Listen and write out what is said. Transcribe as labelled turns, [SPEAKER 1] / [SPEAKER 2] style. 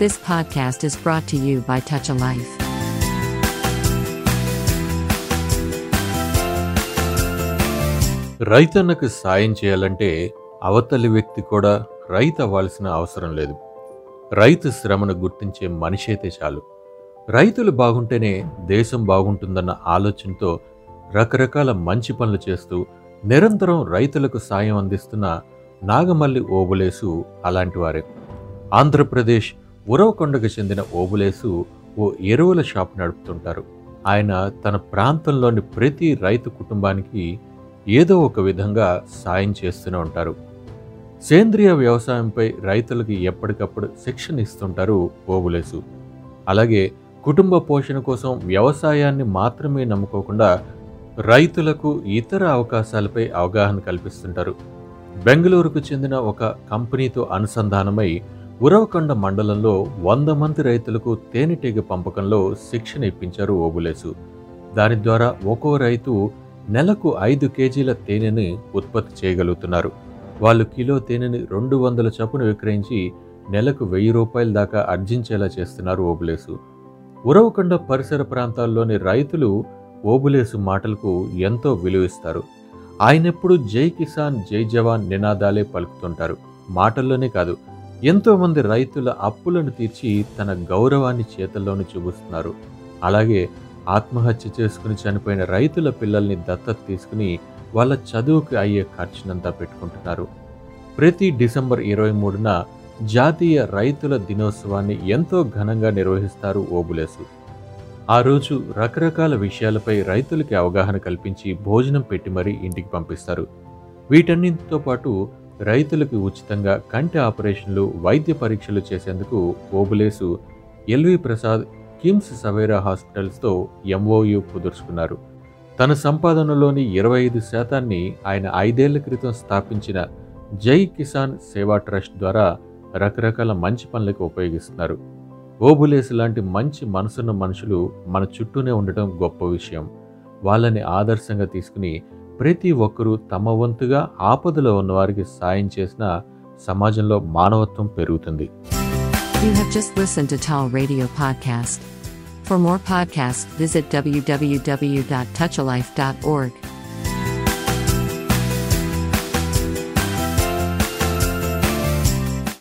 [SPEAKER 1] This podcast is brought to you by Touch a Life.
[SPEAKER 2] రైతన్నకు సాయం చేయాలంటే అవతలి వ్యక్తి కూడా రైతు అవ్వాల్సిన అవసరం లేదు. రైతు శ్రమను గుర్తించే మనిషి అయితే చాలు. రైతులు బాగుంటేనే దేశం బాగుంటుందన్న ఆలోచనతో రకరకాల మంచి పనులు చేస్తూ నిరంతరం రైతులకు సాయం అందిస్తున్న నాగమల్లి ఓబులేసు అలాంటి వారే. ఆంధ్రప్రదేశ్ ఉరవకొండకు చెందిన ఓబులేసు ఓ ఎరువుల షాప్ నడుపుతుంటారు. ఆయన తన ప్రాంతంలోని ప్రతి రైతు కుటుంబానికి ఏదో ఒక విధంగా సాయం చేస్తూనే ఉంటారు. సేంద్రియ వ్యవసాయంపై రైతులకు ఎప్పటికప్పుడు శిక్షణ ఇస్తుంటారు ఓబులేసు. అలాగే కుటుంబ పోషణ కోసం వ్యవసాయాన్ని మాత్రమే నమ్ముకోకుండా రైతులకు ఇతర అవకాశాలపై అవగాహన కల్పిస్తుంటారు. బెంగళూరుకు చెందిన ఒక కంపెనీతో అనుసంధానమై ఉరవకొండ మండలంలో వంద మంది రైతులకు తేనెటీగ పంపకంలో శిక్షణ ఇప్పించారు ఓబులేసు. దాని ద్వారా ఒక్కో రైతు నెలకు ఐదు కేజీల తేనెని ఉత్పత్తి చేయగలుగుతున్నారు. వాళ్ళు కిలో తేనెని రెండు వందల చొప్పున విక్రయించి నెలకు వెయ్యి రూపాయల దాకా అర్జించేలా చేస్తున్నారు ఓబులేసు. ఉరవకొండ పరిసర ప్రాంతాల్లోని రైతులు ఓబులేసు మాటలకు ఎంతో విలువిస్తారు ఆయనెప్పుడు జై కిసాన్ జై జవాన్ నినాదాలే పలుకుతుంటారు. మాటల్లోనే కాదు ఎంతోమంది రైతుల అప్పులను తీర్చి తన గౌరవాన్ని చేతల్లోని చూపిస్తున్నారు. అలాగే ఆత్మహత్య చేసుకుని చనిపోయిన రైతుల పిల్లల్ని దత్తత తీసుకుని వాళ్ళ చదువుకి అయ్యే ఖర్చునంతా పెట్టుకుంటున్నారు. ప్రతి డిసెంబర్ ఇరవై మూడున జాతీయ రైతుల దినోత్సవాన్ని ఎంతో ఘనంగా నిర్వహిస్తారు ఓబులేసు. ఆ రోజు రకరకాల విషయాలపై రైతులకి అవగాహన కల్పించి భోజనం పెట్టి మరీ ఇంటికి పంపిస్తారు. వీటన్నింటితో పాటు రైతులకు ఉచితంగా కంటి ఆపరేషన్లు వైద్య పరీక్షలు చేసేందుకు ఓబులేసు ఎల్వి ప్రసాద్ కిమ్స్ సవేరా హాస్పిటల్స్తో ఎంఓయు కుదుర్చుకున్నారు. తన సంపాదనలోని ఇరవై ఐదు శాతాన్ని ఆయన ఐదేళ్ళ క్రితం స్థాపించిన జై కిసాన్ సేవా ట్రస్ట్ ద్వారా రకరకాల మంచి పనులకు ఉపయోగిస్తున్నారు. ఓబులేసు లాంటి మంచి మనసున్న మనుషులు మన చుట్టూనే ఉండటం గొప్ప విషయం. వాళ్ళని ఆదర్శంగా తీసుకుని ప్రతి ఒక్కరూ తమ వంతుగా ఆపదలో ఉన్నవారికి సాయం చేసిన సమాజంలో మానవత్వం పెరుగుతుంది
[SPEAKER 1] You have just listened to Tall Radio Podcast. For more podcasts, visit www.touchalife.org.